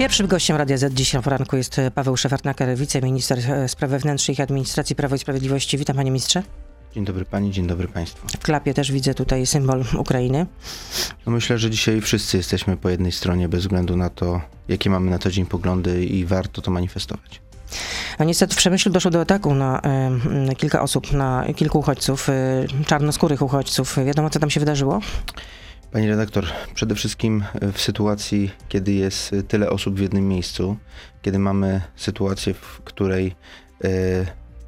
Pierwszym gościem Radia Z dziś na poranku jest Paweł Szefartnaker, wiceminister e, spraw wewnętrznych i administracji Prawa i Sprawiedliwości. Witam panie ministrze. Dzień dobry pani, dzień dobry państwu. W klapie też widzę tutaj symbol Ukrainy. No myślę, że dzisiaj wszyscy jesteśmy po jednej stronie, bez względu na to, jakie mamy na co dzień poglądy i warto to manifestować. No niestety w Przemyślu doszło do ataku na y, kilka osób, na kilku uchodźców, y, czarnoskórych uchodźców. Wiadomo, co tam się wydarzyło? Pani redaktor, przede wszystkim w sytuacji, kiedy jest tyle osób w jednym miejscu, kiedy mamy sytuację, w której y,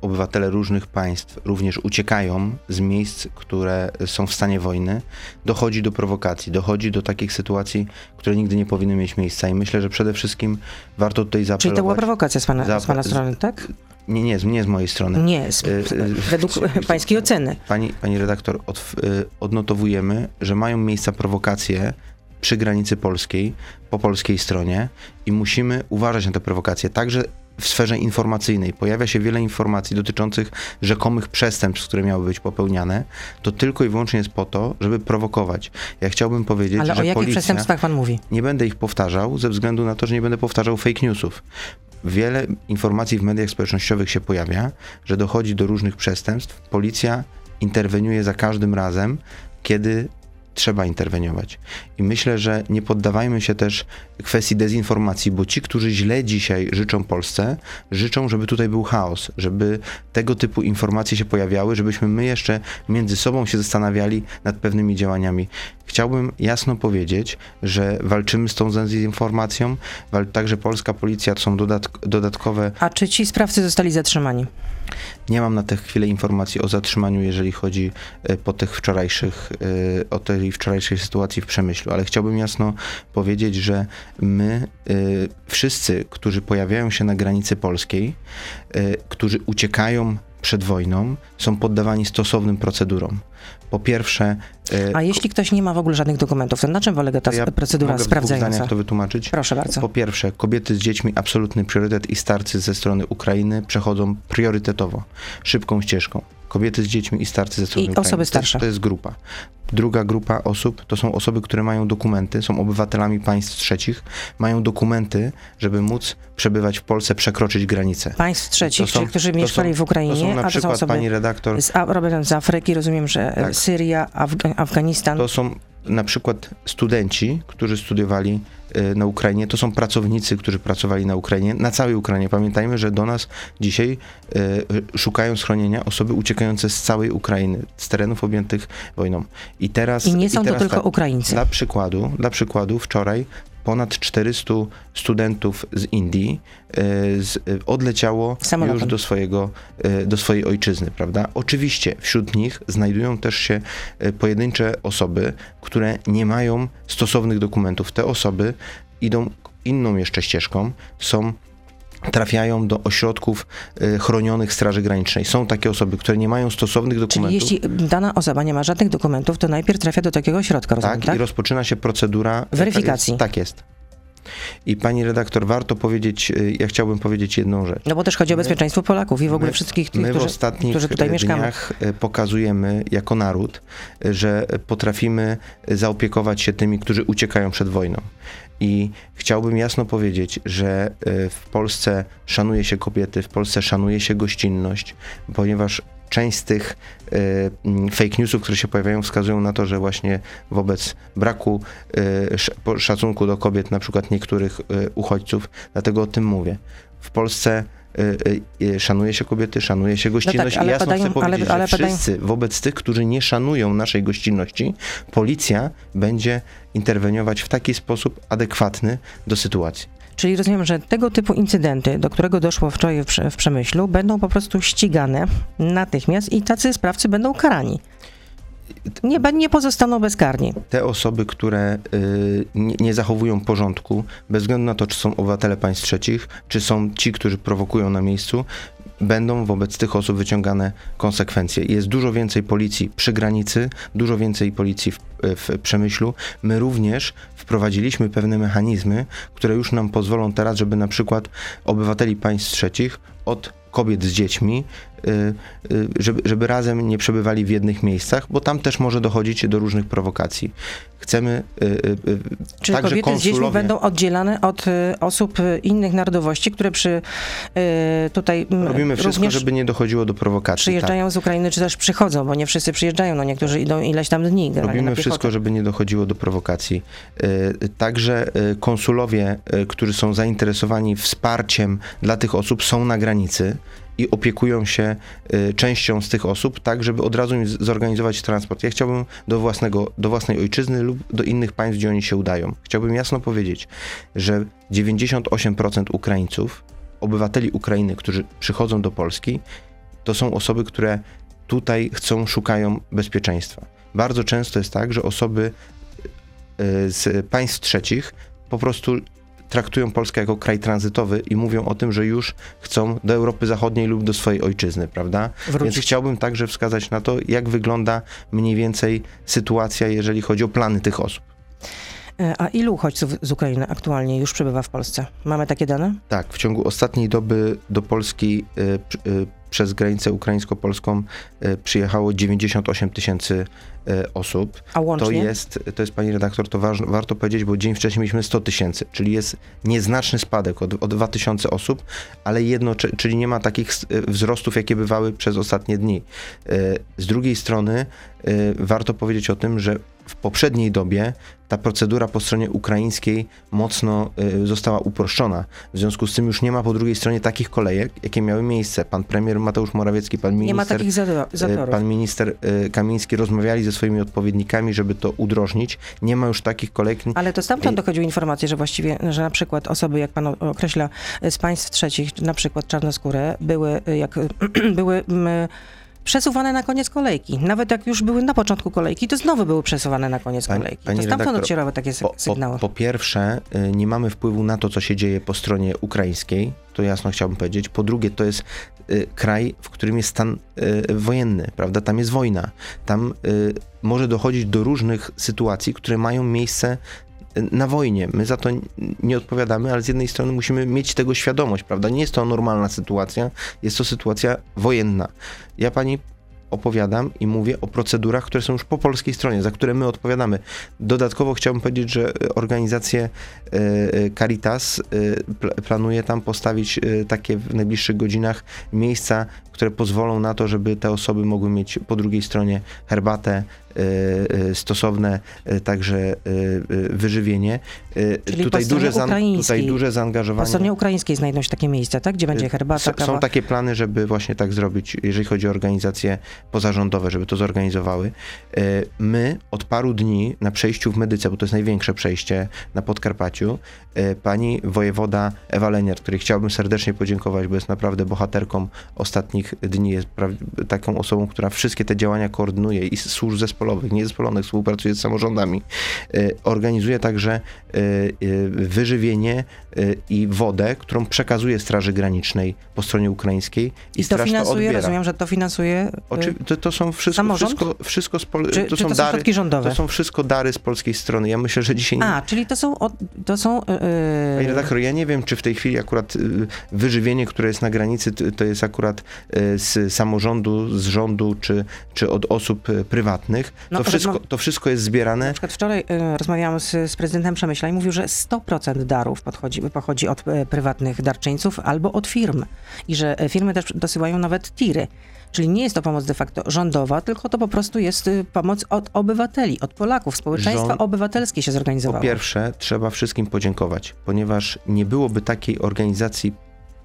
obywatele różnych państw również uciekają z miejsc, które są w stanie wojny, dochodzi do prowokacji, dochodzi do takich sytuacji, które nigdy nie powinny mieć miejsca. I myślę, że przede wszystkim warto tutaj zaapelować... Czyli to była prowokacja z pana, z pana strony, tak? Nie, nie, nie z mojej strony. Nie, z, według pańskiej oceny. Pani, pani redaktor, od, odnotowujemy, że mają miejsca prowokacje przy granicy polskiej, po polskiej stronie i musimy uważać na te prowokacje. Także w sferze informacyjnej pojawia się wiele informacji dotyczących rzekomych przestępstw, które miały być popełniane, to tylko i wyłącznie jest po to, żeby prowokować. Ja chciałbym powiedzieć, Ale że o jakich policja, przestępstwach pan mówi? Nie będę ich powtarzał, ze względu na to, że nie będę powtarzał fake newsów. Wiele informacji w mediach społecznościowych się pojawia, że dochodzi do różnych przestępstw. Policja interweniuje za każdym razem, kiedy trzeba interweniować. I myślę, że nie poddawajmy się też kwestii dezinformacji, bo ci, którzy źle dzisiaj życzą Polsce, życzą, żeby tutaj był chaos, żeby tego typu informacje się pojawiały, żebyśmy my jeszcze między sobą się zastanawiali nad pewnymi działaniami. Chciałbym jasno powiedzieć, że walczymy z tą dezinformacją, także polska policja to są dodatk dodatkowe. A czy ci sprawcy zostali zatrzymani? Nie mam na tę chwilę informacji o zatrzymaniu, jeżeli chodzi po tych wczorajszych, o tej wczorajszej sytuacji w Przemyślu, ale chciałbym jasno powiedzieć, że my wszyscy, którzy pojawiają się na granicy polskiej, którzy uciekają przed wojną, są poddawani stosownym procedurom. Po pierwsze. A jeśli ktoś nie ma w ogóle żadnych dokumentów, to na czym polega ta ja procedura mogę sprawdzająca? W dwóch to wytłumaczyć? Proszę bardzo. Po pierwsze, kobiety z dziećmi absolutny priorytet i starcy ze strony Ukrainy przechodzą priorytetowo, szybką ścieżką. Kobiety z dziećmi i starcy ze strony I osoby starsze. To jest grupa. Druga grupa osób to są osoby, które mają dokumenty, są obywatelami państw trzecich, mają dokumenty, żeby móc przebywać w Polsce, przekroczyć granicę. Państw trzecich, są- czyli którzy mieszkali są- w Ukrainie, To są na a to są przykład, osoby pani redaktor, z, a, robią z Afryki, rozumiem, że Tak. Syria, Afga Afganistan. To są na przykład studenci, którzy studiowali y, na Ukrainie, to są pracownicy, którzy pracowali na Ukrainie, na całej Ukrainie. Pamiętajmy, że do nas dzisiaj y, szukają schronienia osoby uciekające z całej Ukrainy, z terenów objętych wojną. I teraz I nie są to teraz tylko tak, Ukraińcy. Dla przykładu, dla przykładu wczoraj ponad 400 studentów z Indii y, z, y, odleciało Samolotem. już do, swojego, y, do swojej ojczyzny, prawda? Oczywiście wśród nich znajdują też się pojedyncze osoby, które nie mają stosownych dokumentów. Te osoby idą inną jeszcze ścieżką, są trafiają do ośrodków y, chronionych Straży Granicznej. Są takie osoby, które nie mają stosownych Czyli dokumentów. jeśli dana osoba nie ma żadnych dokumentów, to najpierw trafia do takiego ośrodka, rozumiem, Tak, tak? i rozpoczyna się procedura jaka Weryfikacji. Tak jest. I pani redaktor, warto powiedzieć, y, ja chciałbym powiedzieć jedną rzecz. No bo też chodzi o bezpieczeństwo Polaków i w ogóle My- wszystkich tych, My w którzy, ostatnich którzy tutaj mieszkamy. dniach y, pokazujemy jako naród, y, że potrafimy zaopiekować się tymi, którzy uciekają przed wojną. I chciałbym jasno powiedzieć, że y, w Polsce szanuje się kobiety, w Polsce szanuje się gościnność, ponieważ część z tych mm, fake newsów, które się pojawiają, wskazują na to, że właśnie wobec braku po- szacunku do kobiet, na przykład niektórych uchodźców, dlatego o tym mówię. W Polsce szanuje się kobiety, szanuje się gościnność No ale i jasno padają- chcę powiedzieć, ale- ale że padają- wszyscy wobec tych, którzy nie szanują naszej gościnności, policja będzie interweniować w taki sposób adekwatny do sytuacji. Czyli rozumiem, że tego typu incydenty, do którego doszło wczoraj w, w Przemyślu, będą po prostu ścigane natychmiast i tacy sprawcy będą karani. Nie, nie pozostaną bezkarni. te osoby, które y, nie, nie zachowują porządku, bez względu na to, czy są obywatele państw trzecich, czy są ci, którzy prowokują na miejscu, będą wobec tych osób wyciągane konsekwencje. Jest dużo więcej policji przy granicy, dużo więcej policji w, w Przemyślu. My również wprowadziliśmy pewne mechanizmy, które już nam pozwolą teraz, żeby na przykład obywateli państw trzecich od kobiet z dziećmi żeby, żeby razem nie przebywali w jednych miejscach, bo tam też może dochodzić do różnych prowokacji. Chcemy y, y, y, Czy także kobiety z dziećmi będą oddzielane od y, osób y, innych narodowości, które przy y, tutaj m, Robimy wszystko, żeby nie dochodziło do prowokacji. tak. przyjeżdżają z Ukrainy, czy też przychodzą, bo nie wszyscy przyjeżdżają, no niektórzy idą ileś tam dni. Robimy wszystko, żeby nie dochodziło do prowokacji. Y, Także y, konsulowie, y, którzy są zainteresowani wsparciem dla tych osób, są na granicy i opiekują się y, częścią z tych osób, tak żeby od razu im zorganizować transport. Ja chciałbym do, własnego, do własnej ojczyzny lub do innych państw, gdzie oni się udają. Chciałbym jasno powiedzieć, że 98% Ukraińców, obywateli Ukrainy, którzy przychodzą do Polski, to są osoby, które tutaj chcą, szukają bezpieczeństwa. Bardzo często jest tak, że osoby y, z państw trzecich po prostu traktują Polskę jako kraj tranzytowy i mówią o tym, że już chcą do Europy Zachodniej lub do swojej ojczyzny, prawda? Wrócić. Więc chciałbym także wskazać na to, jak wygląda mniej więcej sytuacja, jeżeli chodzi o plany tych osób. Y, A ilu uchodźców z Ukrainy aktualnie już przebywa w Polsce? Mamy takie dane? Tak, w ciągu ostatniej doby do Polski y, przy- y, przez granicę ukraińsko-polską y, przyjechało 98 tysięcy y, osób. A łącznie? To jest, to jest pani redaktor, to waż, warto powiedzieć, bo dzień wcześniej mieliśmy 100 tysięcy, czyli jest nieznaczny spadek o, o 2 tysiące osób, ale jedno, czy- czyli nie ma takich s- wzrostów, jakie bywały przez ostatnie dni. Z drugiej strony warto powiedzieć o tym, że w poprzedniej dobie ta procedura po stronie ukraińskiej mocno y, została uproszczona. W związku z tym już nie ma po drugiej stronie takich kolejek, jakie miały miejsce. Pan premier Mateusz Morawiecki, pan minister... Nie ma takich Y, zatorów. Pan minister y, Kamiński rozmawiali ze swoimi odpowiednikami, żeby to udrożnić. Nie ma już takich kolejek. Ale to stamtąd dochodziły informacje, że właściwie, że na przykład osoby, jak pan określa, z państw trzecich, na przykład czarnoskóre, były, jak, były mm, przesuwane na koniec kolejki. Nawet jak już były na początku kolejki, to znowu były przesuwane na koniec Pani- kolejki. pani to stamtąd redaktor, docierały takie Po, po, sygnały. po pierwsze, y, nie mamy wpływu na to, co się dzieje po stronie ukraińskiej. To jasno chciałbym powiedzieć. Po drugie, to jest y, kraj, w którym jest stan y, wojenny, prawda? Tam jest wojna. Tam y, może dochodzić do różnych sytuacji, które mają miejsce na wojnie. My za to nie odpowiadamy, ale z jednej strony musimy mieć tego świadomość, prawda? Nie jest to normalna sytuacja, jest to sytuacja wojenna. Ja pani opowiadam i mówię o procedurach, które są już po polskiej stronie, za które my odpowiadamy. Dodatkowo chciałbym powiedzieć, że e, organizację e, e, Caritas pl- planuje tam postawić takie w najbliższych godzinach miejsca, które pozwolą na to, żeby te osoby mogły mieć po drugiej stronie herbatę, stosowne także wyżywienie. Czyli tutaj, po duże, tutaj duże Po zaangażowanie. stronie ukraińskiej znajdą się takie miejsca, tak? Gdzie będzie herbata, S- kawa. Są takie plany, żeby właśnie tak zrobić, jeżeli chodzi o organizacje pozarządowe, żeby to zorganizowały. E, My od paru dni na przejściu w Medyce, bo to jest największe przejście na Podkarpaciu, e, pani wojewoda Ewa Leniart, której chciałbym serdecznie podziękować, bo jest naprawdę bohaterką ostatnich dni, jest taką osobą, która wszystkie te działania koordynuje i służb zespolowych, niezespolonych, współpracuje z samorządami. E, Organizuje także wyżywienie i wodę, którą przekazuje Straży Granicznej po stronie ukraińskiej i, I to finansuje, odbiera. rozumiem, że to finansuje y, Oczy, to, to są wszystko, Samorząd? wszystko, Pol- czy, to czy są to są dary, środki rządowe? to są wszystko dary z polskiej strony. Ja myślę, że dzisiaj A, czyli to są, to są y, Panie redaktor, ja nie wiem, czy w tej chwili akurat y, wyżywienie, które jest na granicy, to jest akurat y, z samorządu, z rządu, czy, czy od osób prywatnych. No, to, wszystko, to wszystko jest zbierane. Na przykład wczoraj y, rozmawiałam z, z prezydentem Przemyśla i mówił, że 100% darów podchodzi, pochodzi od prywatnych darczyńców albo od firm. I że firmy też dosyłają nawet tiry. Czyli nie jest to pomoc de facto rządowa, tylko to po prostu jest y, pomoc od obywateli, od Polaków. Społeczeństwo Rząd- obywatelskie się Po zorganizowało. pierwsze, trzeba wszystkim podziękować, ponieważ nie byłoby takiej organizacji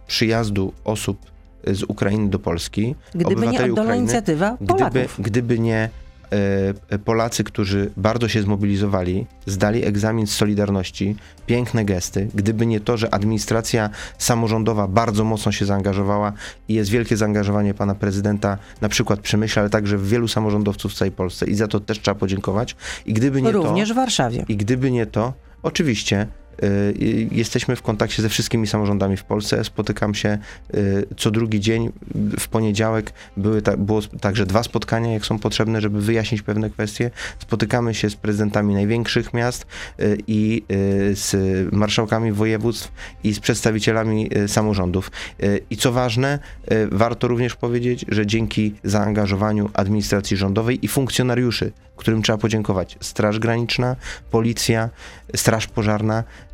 przyjazdu osób z Ukrainy do Polski, Gdyby nie oddolna Ukrainy, inicjatywa gdyby, Polaków. gdyby nie e, Polacy, którzy bardzo się zmobilizowali, zdali egzamin z Solidarności, piękne gesty, gdyby nie to, że administracja samorządowa bardzo mocno się zaangażowała i jest wielkie zaangażowanie pana prezydenta, na przykład przy Myśle, ale także w wielu samorządowców w całej Polsce i za to też trzeba podziękować. I gdyby nie Również to, w Warszawie. i gdyby nie to, oczywiście Jesteśmy w kontakcie ze wszystkimi samorządami w Polsce. Spotykam się co drugi dzień. W poniedziałek były ta, było także dwa spotkania, jak są potrzebne, żeby wyjaśnić pewne kwestie. Spotykamy się z prezydentami największych miast i z marszałkami województw i z przedstawicielami samorządów. I co ważne, warto również powiedzieć, że dzięki zaangażowaniu administracji rządowej i funkcjonariuszy, którym trzeba podziękować, Straż Graniczna, Policja, Straż Pożarna, y, y,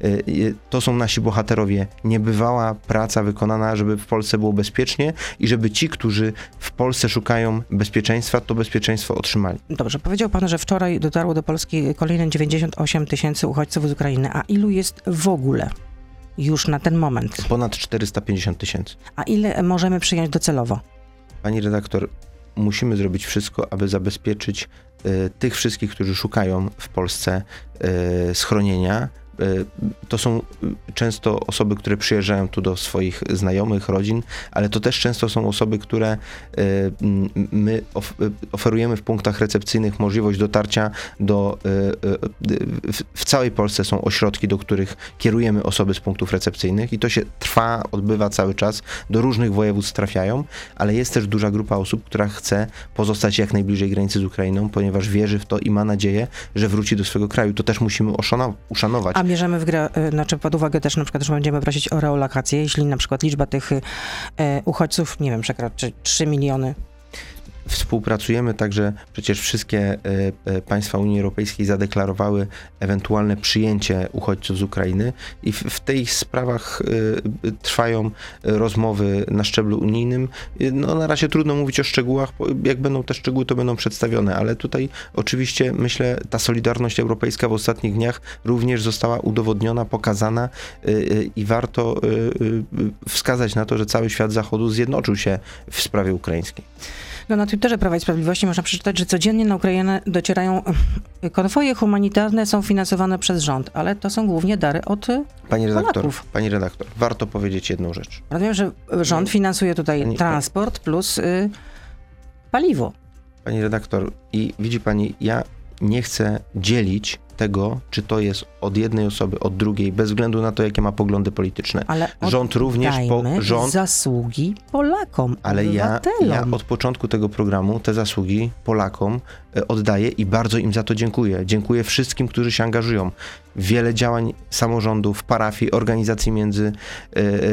to są nasi bohaterowie. Niebywała praca wykonana, żeby w Polsce było bezpiecznie i żeby ci, którzy w Polsce szukają bezpieczeństwa, to bezpieczeństwo otrzymali. Dobrze, powiedział pan, że wczoraj dotarło do Polski kolejne 98 tysięcy uchodźców z Ukrainy. A ilu jest w ogóle? Już na ten moment. Ponad 450 tysięcy. A ile możemy przyjąć docelowo? Pani redaktor, musimy zrobić wszystko, aby zabezpieczyć y, tych wszystkich, którzy szukają w Polsce y, schronienia, E, to są y, często osoby, które przyjeżdżają tu do swoich znajomych, rodzin, ale to też często są osoby, które e, my y, oferujemy w punktach recepcyjnych możliwość dotarcia do. W całej Polsce są ośrodki, do których kierujemy osoby z punktów recepcyjnych i to się trwa, odbywa cały czas. Do różnych województw trafiają, ale jest też duża grupa osób, która chce pozostać jak najbliżej granicy z Ukrainą, ponieważ wierzy w to i ma nadzieję, że wróci do swojego kraju. To też musimy uszanować bierzemy w grę, y, znaczy pod uwagę też na przykład, że będziemy prosić o reolokację, jeśli na przykład liczba tych y, uchodźców, nie wiem, przekroczy 3 miliony Współpracujemy także, przecież wszystkie e, e, państwa Unii Europejskiej zadeklarowały ewentualne przyjęcie uchodźców z Ukrainy i w, w tych sprawach e, trwają rozmowy na szczeblu unijnym. No, na razie trudno mówić o szczegółach, jak będą te szczegóły, to będą przedstawione, ale tutaj oczywiście myślę, ta solidarność europejska w ostatnich dniach również została udowodniona, pokazana i warto wskazać na to, że cały świat Zachodu zjednoczył się w sprawie ukraińskiej. No na Twitterze Prawa i Sprawiedliwości można przeczytać, że codziennie na Ukrainę docierają konwoje humanitarne, są finansowane przez rząd, ale to są głównie dary od pani redaktor, Polaków. Pani redaktor, warto powiedzieć jedną rzecz. Rozumiem, że rząd finansuje tutaj pani, transport plus y, paliwo. Pani redaktor, i widzi pani, ja nie chcę dzielić tego, czy to jest od jednej osoby, od drugiej, bez względu na to, jakie ma poglądy polityczne. Ale rząd również po rząd zasługi Polakom, Ale ja, ja od początku tego programu te zasługi Polakom e, oddaję i bardzo im za to dziękuję. Dziękuję wszystkim, którzy się angażują. Wiele działań samorządów, parafii, organizacji między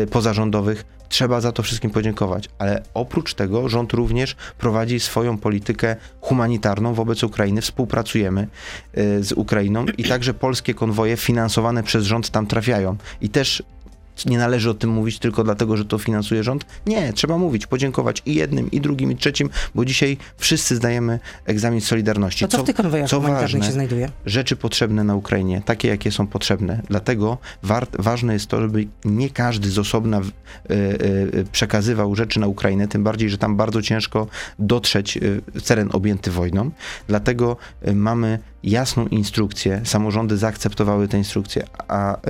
y, pozarządowych trzeba za to wszystkim podziękować. Ale oprócz tego rząd również prowadzi swoją politykę humanitarną wobec Ukrainy. Współpracujemy y, z Ukrainą i także polskie konwoje finansowane przez rząd tam trafiają. I też nie należy o tym mówić tylko dlatego, że to finansuje rząd. Nie, trzeba mówić, podziękować i jednym, i drugim, i trzecim, bo dzisiaj wszyscy zdajemy egzamin Solidarności. To co, co w tych konwojach co ważne, się znajduje? Rzeczy potrzebne na Ukrainie, takie jakie są potrzebne. Dlatego ważne jest to, żeby nie każdy z osobna y, y, przekazywał rzeczy na Ukrainę, tym bardziej, że tam bardzo ciężko dotrzeć w teren objęty wojną. Dlatego mamy jasną instrukcję, samorządy zaakceptowały te instrukcje, a y,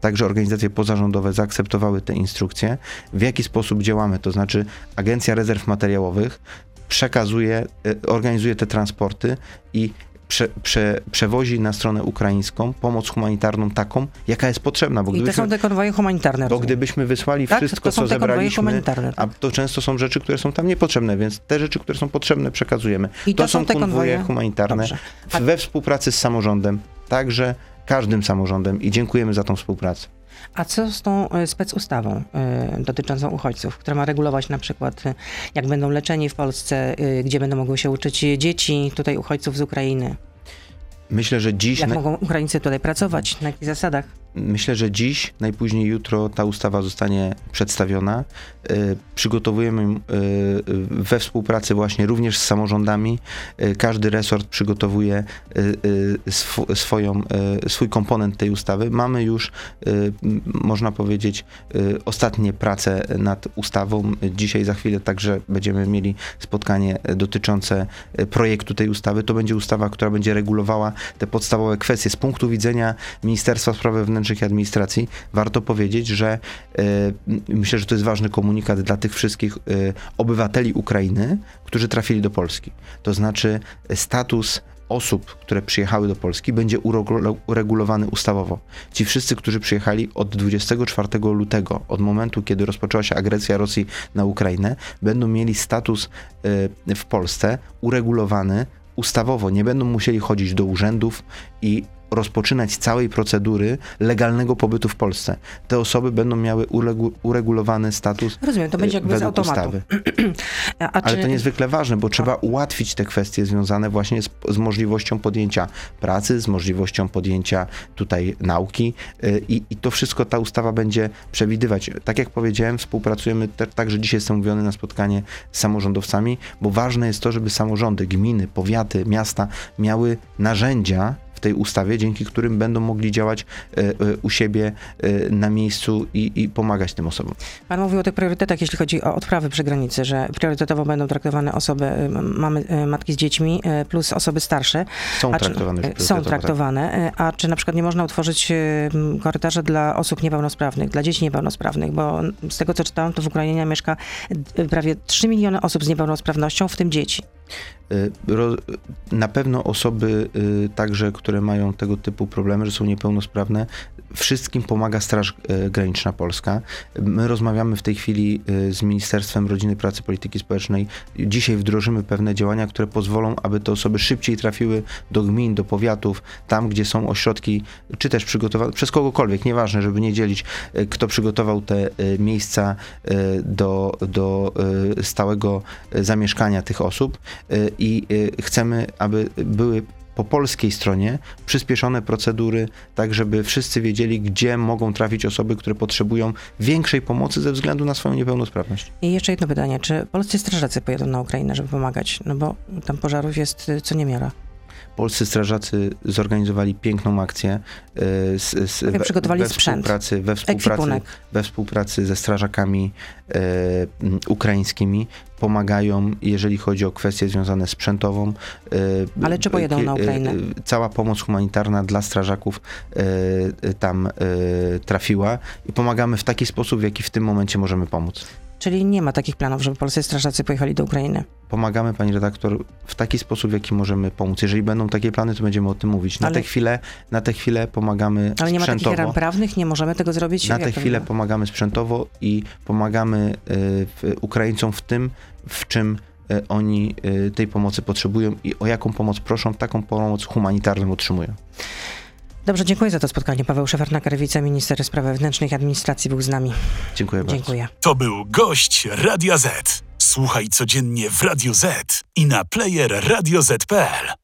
także organizacje pozarządowe zaakceptowały te instrukcje. W jaki sposób działamy? To znaczy Agencja Rezerw Materiałowych przekazuje, y, organizuje te transporty i prze, prze, przewozi na stronę ukraińską pomoc humanitarną taką, jaka jest potrzebna. Bo I to są te konwoje humanitarne. Bo gdybyśmy wysłali tak? wszystko, co zebraliśmy, a to często są rzeczy, które są tam niepotrzebne, więc te rzeczy, które są potrzebne, przekazujemy. I to, to są, są te konwoje, konwoje humanitarne a... we współpracy z samorządem, także każdym samorządem i dziękujemy za tą współpracę. A co z tą e, specustawą y, dotyczącą uchodźców, która ma regulować na przykład, y, jak będą leczeni w Polsce, gdzie będą mogły się uczyć dzieci tutaj uchodźców z Ukrainy? Myślę, że dziś. Jak na... mogą Ukraińcy tutaj pracować? Na jakich zasadach? Myślę, że dziś, najpóźniej jutro ta ustawa zostanie przedstawiona. E, przygotowujemy e, we współpracy właśnie również z samorządami. Każdy resort przygotowuje swoją, swój komponent tej ustawy. Mamy już, można powiedzieć, ostatnie prace nad ustawą. Dzisiaj za chwilę także będziemy mieli spotkanie dotyczące projektu tej ustawy. To będzie ustawa, która będzie regulowała te podstawowe kwestie. Z punktu widzenia Ministerstwa Spraw Wewnętrznych i Administracji warto powiedzieć, że myślę, że to jest ważny komunikat dla tych wszystkich y, obywateli Ukrainy, którzy trafili do Polski. To znaczy status osób, które przyjechały do Polski, będzie uregulowany ustawowo. Ci wszyscy, którzy przyjechali od 24 lutego, od momentu, kiedy rozpoczęła się agresja Rosji na Ukrainę, będą mieli status y, w Polsce uregulowany ustawowo. Nie będą musieli chodzić do urzędów i rozpoczynać całej procedury legalnego pobytu w Polsce. Te osoby będą miały uregu uregulowany status Rozumiem, to będzie jakby z automatu. ustawy. A, czy... Ale to niezwykle ważne, bo trzeba ułatwić te kwestie związane właśnie z, z możliwością podjęcia pracy, z możliwością podjęcia tutaj nauki y, i, i to wszystko ta ustawa będzie przewidywać. Tak jak powiedziałem, współpracujemy te, także dzisiaj jestem umówiony na spotkanie z samorządowcami, bo ważne jest to, żeby samorządy, gminy, powiaty, miasta miały narzędzia tej ustawie, dzięki którym będą mogli działać e, e, u siebie e, na miejscu i, i pomagać tym osobom. Pan mówił o tych priorytetach, jeśli chodzi o odprawy przy granicy, że priorytetowo będą traktowane osoby, mamy matki z dziećmi plus osoby starsze. Są traktowane. Są tak. traktowane. A czy na przykład nie można utworzyć korytarza dla osób niepełnosprawnych, dla dzieci niepełnosprawnych, bo z tego co czytałam, to w Ukrainie mieszka prawie 3 miliony osób z niepełnosprawnością, w tym dzieci. Y, na pewno osoby y, także, które mają tego typu problemy, że są niepełnosprawne, wszystkim pomaga Straż y, Graniczna Polska. My rozmawiamy w tej chwili z Ministerstwem Rodziny, Pracy, Polityki Społecznej. Dzisiaj wdrożymy pewne działania, które pozwolą, aby te osoby szybciej trafiły do gmin, do powiatów, tam, gdzie są ośrodki, czy też przygotowane, przez kogokolwiek, nieważne, żeby nie dzielić, kto przygotował te miejsca do, do stałego zamieszkania tych osób i y, chcemy, aby były po polskiej stronie przyspieszone procedury, tak żeby wszyscy wiedzieli, gdzie mogą trafić osoby, które potrzebują większej pomocy ze względu na swoją niepełnosprawność. I jeszcze jedno pytanie, czy polscy strażacy pojadą na Ukrainę, żeby pomagać? No bo tam pożarów jest y, co niemiara. Polscy strażacy zorganizowali piękną akcję e, z, z, we, przygotowali we współpracy, we współpracy, we współpracy ze strażakami e, ukraińskimi. Pomagają, jeżeli chodzi o kwestie związane z sprzętową. E, Ale czy pojedą na Ukrainę? E, cała pomoc humanitarna dla strażaków tam trafiła i pomagamy w taki sposób, w jaki w tym momencie możemy pomóc. Czyli nie ma takich planów, żeby polscy strażacy pojechali do Ukrainy. Pomagamy, pani redaktor, w taki sposób, w jaki możemy pomóc. Jeżeli będą takie plany, to będziemy o tym mówić. Na, Ale... tę, chwilę, na tę chwilę pomagamy Ale nie ma takich ram prawnych, nie możemy tego zrobić? Na tę chwilę pomagamy sprzętowo i pomagamy y, Ukraińcom w tym, w czym y, oni y, tej pomocy potrzebują i o jaką pomoc proszą, taką pomoc humanitarną otrzymują. Dobrze, dziękuję za to spotkanie. Paweł Szefernak, wiceminister spraw wewnętrznych i administracji był z nami. Dziękuję bardzo. Dziękuję. To był gość Radia Z. Słuchaj codziennie w Radio Z i na player radioz.pl.